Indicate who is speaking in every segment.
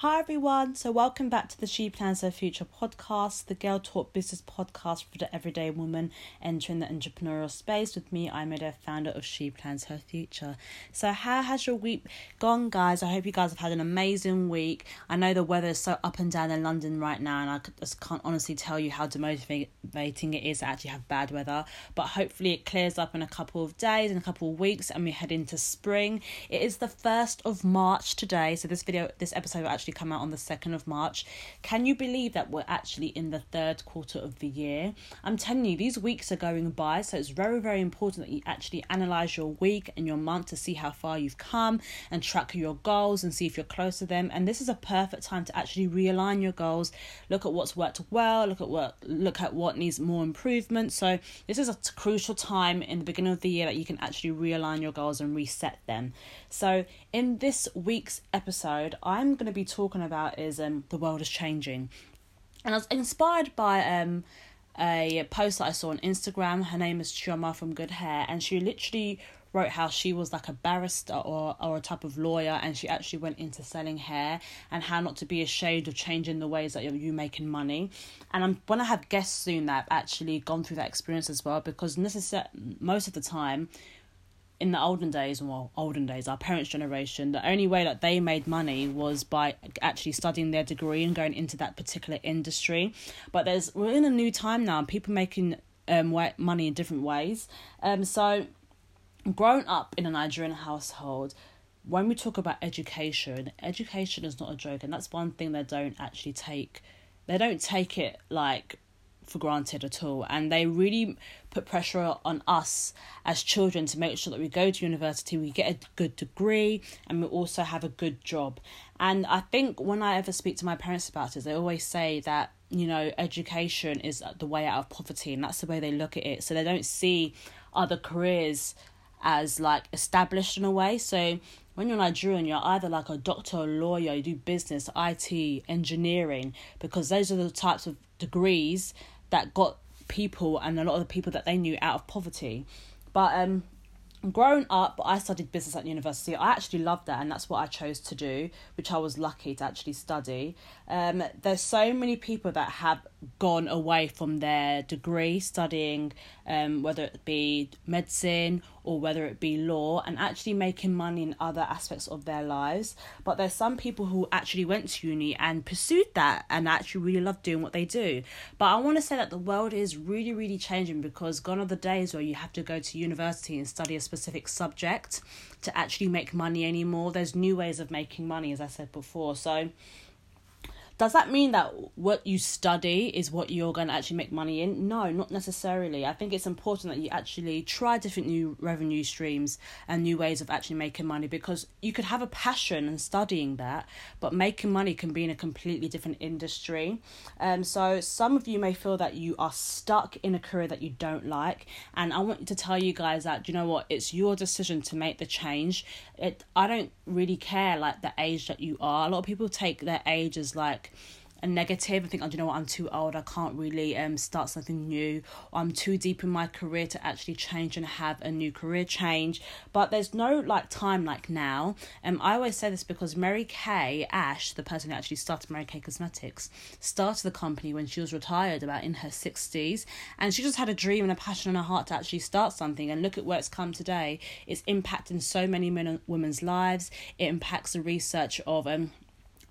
Speaker 1: Hi everyone, so welcome back to the She Plans Her Future podcast, the Girl Talk business podcast for the everyday woman entering the entrepreneurial space. With me, I'm Ada, founder of She Plans Her Future. So, how has your week gone, guys? I hope you guys have had an amazing week. I know the weather is so up and down in London right now, and I just can't honestly tell you how demotivating it is to actually have bad weather. But hopefully, it clears up in a couple of days, in a couple of weeks, and we head into spring. It is the 1st of March today, so this video, this episode actually actually come out on the 2nd of March. Can you believe that we're actually in the third quarter of the year? I'm telling you, these weeks are going by, so it's very, very important that you actually analyze your week and your month to see how far you've come and track your goals and see if you're close to them. And this is a perfect time to actually realign your goals, look at what's worked well, look at what look at what needs more improvement. So this is a t- crucial time in the beginning of the year that you can actually realign your goals and reset them. So in this week's episode, I'm going to be talking about is um the world is changing, and I was inspired by um a post that I saw on Instagram. Her name is Chioma from Good Hair, and she literally wrote how she was like a barrister or or a type of lawyer, and she actually went into selling hair and how not to be ashamed of changing the ways that you're you making money. And I'm gonna have guests soon that have actually gone through that experience as well, because necessar- most of the time in the olden days, well, olden days, our parents' generation, the only way that they made money was by actually studying their degree and going into that particular industry. But there's we're in a new time now, and people making um money in different ways. Um, so growing up in a Nigerian household, when we talk about education, education is not a joke, and that's one thing they don't actually take. They don't take it like for granted at all. And they really put pressure on us as children to make sure that we go to university, we get a good degree, and we also have a good job. And I think when I ever speak to my parents about it, they always say that, you know, education is the way out of poverty, and that's the way they look at it. So they don't see other careers as like established in a way. So when you're Nigerian, you're either like a doctor, a lawyer, you do business, IT, engineering, because those are the types of degrees that got people and a lot of the people that they knew out of poverty. But um, growing up, I studied business at university. I actually loved that, and that's what I chose to do, which I was lucky to actually study. Um, there's so many people that have gone away from their degree studying, um, whether it be medicine or whether it be law, and actually making money in other aspects of their lives. But there's some people who actually went to uni and pursued that and actually really love doing what they do. But I want to say that the world is really, really changing because gone are the days where you have to go to university and study a specific subject to actually make money anymore. There's new ways of making money, as I said before. So, does that mean that what you study is what you're going to actually make money in? No, not necessarily. I think it's important that you actually try different new revenue streams and new ways of actually making money because you could have a passion in studying that, but making money can be in a completely different industry. Um, so some of you may feel that you are stuck in a career that you don't like, and I want to tell you guys that you know what, it's your decision to make the change. It I don't really care like the age that you are. A lot of people take their age as like a negative. I think, oh, do you know what, I'm too old. I can't really um start something new. Or I'm too deep in my career to actually change and have a new career change. But there's no like time like now. Um, I always say this because Mary Kay Ash, the person who actually started Mary Kay Cosmetics, started the company when she was retired, about in her sixties, and she just had a dream and a passion in her heart to actually start something. And look at where it's come today. It's impacting so many men, and women's lives. It impacts the research of um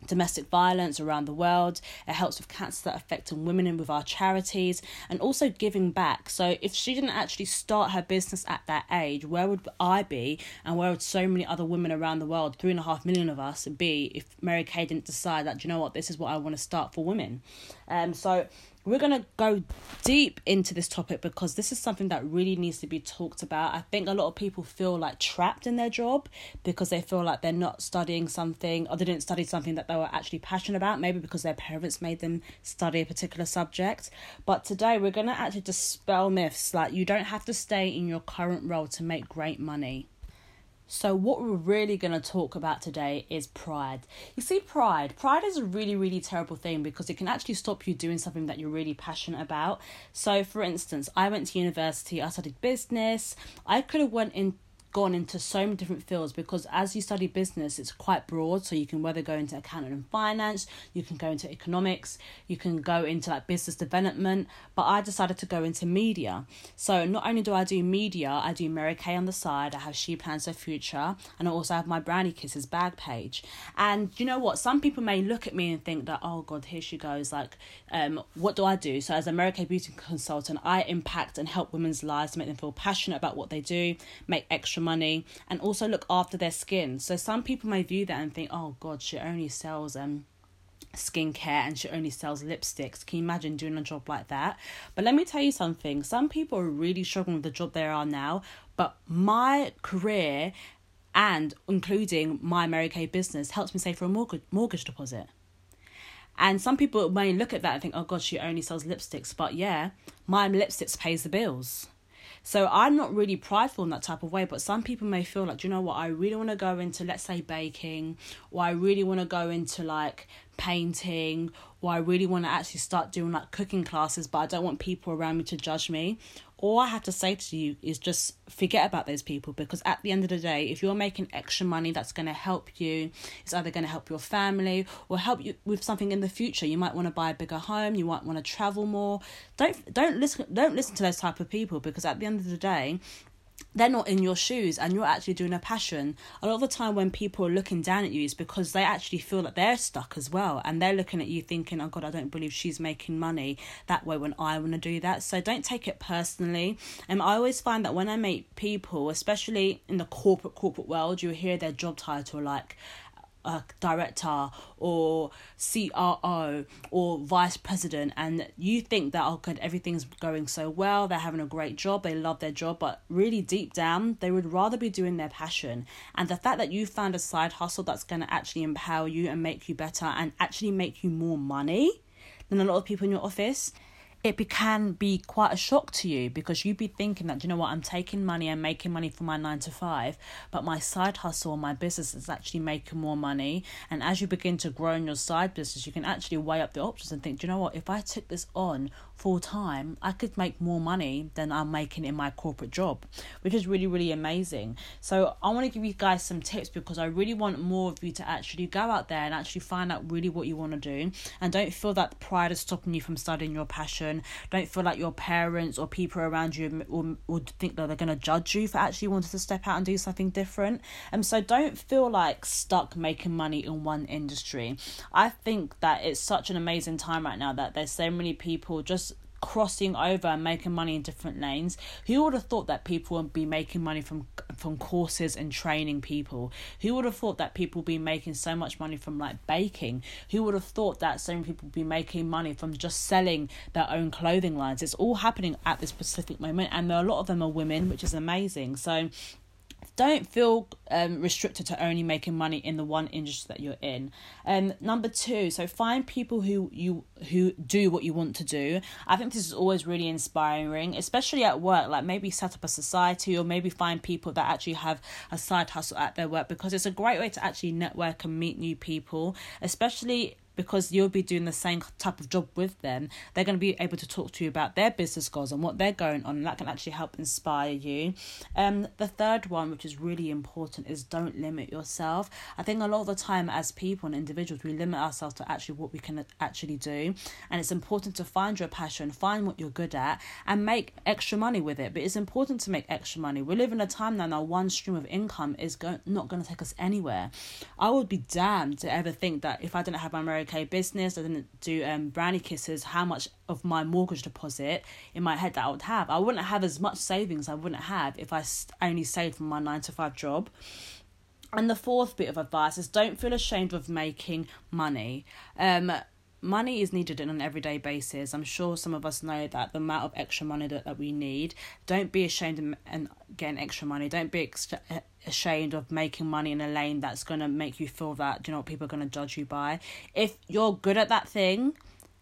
Speaker 1: domestic violence around the world. It helps with cancer that affecting women and with our charities and also giving back. So if she didn't actually start her business at that age, where would I be and where would so many other women around the world, three and a half million of us, be if Mary Kay didn't decide that, you know what, this is what I want to start for women. Um so we're going to go deep into this topic because this is something that really needs to be talked about. I think a lot of people feel like trapped in their job because they feel like they're not studying something or they didn't study something that they were actually passionate about, maybe because their parents made them study a particular subject. But today we're going to actually dispel myths like you don't have to stay in your current role to make great money. So, what we're really going to talk about today is pride. You see, pride. Pride is a really, really terrible thing because it can actually stop you doing something that you're really passionate about. So, for instance, I went to university, I studied business. I could have went in gone into so many different fields because as you study business it's quite broad. So you can whether go into accounting and finance you can go into economics you can go into like business development. But i decided to go into media. So not only do i do media i do mary kay on the side i have she plans her future and i also have my brownie kisses bag page. And you know what? Some people may look at me and think that oh god here she goes. Like um what do i do? So as a mary kay beauty consultant i impact and help women's lives to make them feel passionate about what they do make extra extra money and also look after their skin. So some people may view that and think, oh God, she only sells um skincare and she only sells lipsticks. Can you imagine doing a job like that? But let me tell you something. Some people are really struggling with the job they are now, but my career and including my Mary Kay business helps me save for a mortgage mortgage deposit. And some people may look at that and think, oh God, she only sells lipsticks. But yeah, my lipsticks pays the bills. So I'm not really prideful in that type of way, but some people may feel like, you know what, I really want to go into, let's say, baking, or I really want to go into like painting, or I really want to actually start doing like cooking classes, but I don't want people around me to judge me all I have to say to you is just forget about those people because at the end of the day, if you're making extra money that's going to help you, it's either going to help your family or help you with something in the future. You might want to buy a bigger home, you might want to travel more. Don't don't listen don't listen to those type of people because at the end of the day, they're not in your shoes and you're actually doing a passion. A lot of the time when people are looking down at you is because they actually feel that they're stuck as well and they're looking at you thinking, Oh God, I don't believe she's making money that way when I want to do that. So don't take it personally. And I always find that when I meet people, especially in the corporate corporate world, you hear their job title like director or CRO or vice president and you think that oh good everything's going so well they're having a great job they love their job but really deep down they would rather be doing their passion. And the fact that you found a side hustle that's going to actually empower you and make you better and actually make you more money than a lot of people in your office it can be quite a shock to you because you'd be thinking that, you know what, I'm taking money and making money for my nine to five, but my side hustle, my business is actually making more money. And as you begin to grow in your side business, you can actually weigh up the options and think, you know what, if I took this on full time, I could make more money than I'm making in my corporate job, which is really, really amazing. So I want to give you guys some tips because I really want more of you to actually go out there and actually find out really what you want to do. And don't feel that pride is stopping you from studying your passion. Don't feel like your parents or people around you will think that they're going to judge you for actually wanting to step out and do something different. And so don't feel like stuck making money in one industry. I think that it's such an amazing time right now that there's so many people just crossing over and making money in different lanes who would have thought that people would be making money from from courses and training people? Who would have thought that people would be making so much money from like baking? Who would have thought that so many people would be making money from just selling their own clothing lines? It's all happening at this specific moment and a lot of them are women which is amazing. So don't feel um, restricted to only making money in the one industry that you're in. Um, number two, so find people who you who do what you want to do. I think this is always really inspiring, especially at work. Like maybe set up a society or maybe find people that actually have a side hustle at their work because it's a great way to actually network and meet new people, especially because you'll be doing the same type of job with them, they're going to be able to talk to you about their business goals and what they're going on, and that can actually help inspire you. Um, the third one, which is really important, is don't limit yourself. I think a lot of the time, as people and individuals, we limit ourselves to actually what we can actually do, and it's important to find your passion, find what you're good at, and make extra money with it. But it's important to make extra money. We live in a time now that one stream of income is go- not going to take us anywhere. I would be damned to ever think that if I didn't have my Mary Kay business, I didn't do um brownie kisses, how much of my mortgage deposit in my head that I would have. I wouldn't have as much savings I wouldn't have if I only saved from my nine to five job. And the fourth bit of advice is don't feel ashamed of making money. Um, money is needed on an everyday basis. I'm sure some of us know that the amount of extra money that, that we need. Don't be ashamed and getting extra money. Don't be ex- eh, ashamed of making money in a lane that's going to make you feel that, you know, people are going to judge you by. If you're good at that thing,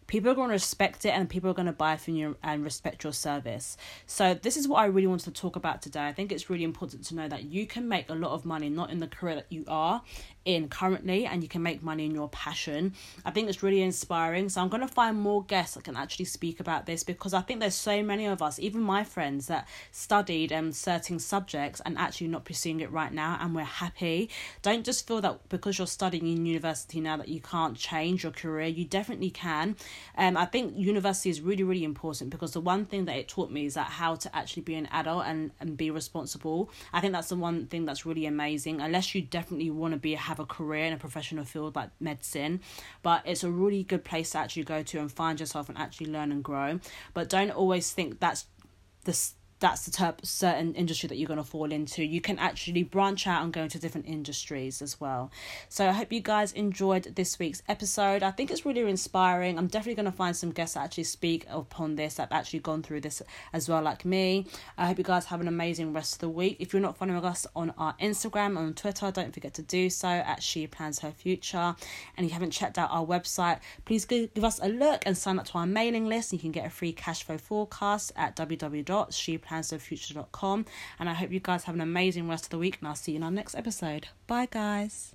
Speaker 1: people are going to respect it and people are going to buy from you and respect your service. So, this is what I really wanted to talk about today. I think it's really important to know that you can make a lot of money not in the career that you are in currently and you can make money in your passion. I think it's really inspiring. So I'm going to find more guests that can actually speak about this because I think there's so many of us, even my friends, that studied um, certain subjects and actually not pursuing it right now and we're happy. Don't just feel that because you're studying in university now that you can't change your career. You definitely can. Um, I think university is really, really important because the one thing that it taught me is that how to actually be an adult and, and be responsible. I think that's the one thing that's really amazing, unless you definitely want to be have a career in a professional field like medicine. But it's a really good place to actually go to and find yourself and actually learn and grow. But don't always think that's the that's the type certain industry that you're going to fall into. You can actually branch out and go into different industries as well. So I hope you guys enjoyed this week's episode. I think it's really inspiring. I'm definitely going to find some guests that actually speak upon this that have actually gone through this as well, like me. I hope you guys have an amazing rest of the week. If you're not following us on our Instagram and on Twitter, don't forget to do so at She Plans Her Future. And if you haven't checked out our website, please give us a look and sign up to our mailing list. You can get a free cash flow forecast at www.she plansherfuture.com. And I hope you guys have an amazing rest of the week, and I'll see you in our next episode. Bye, guys.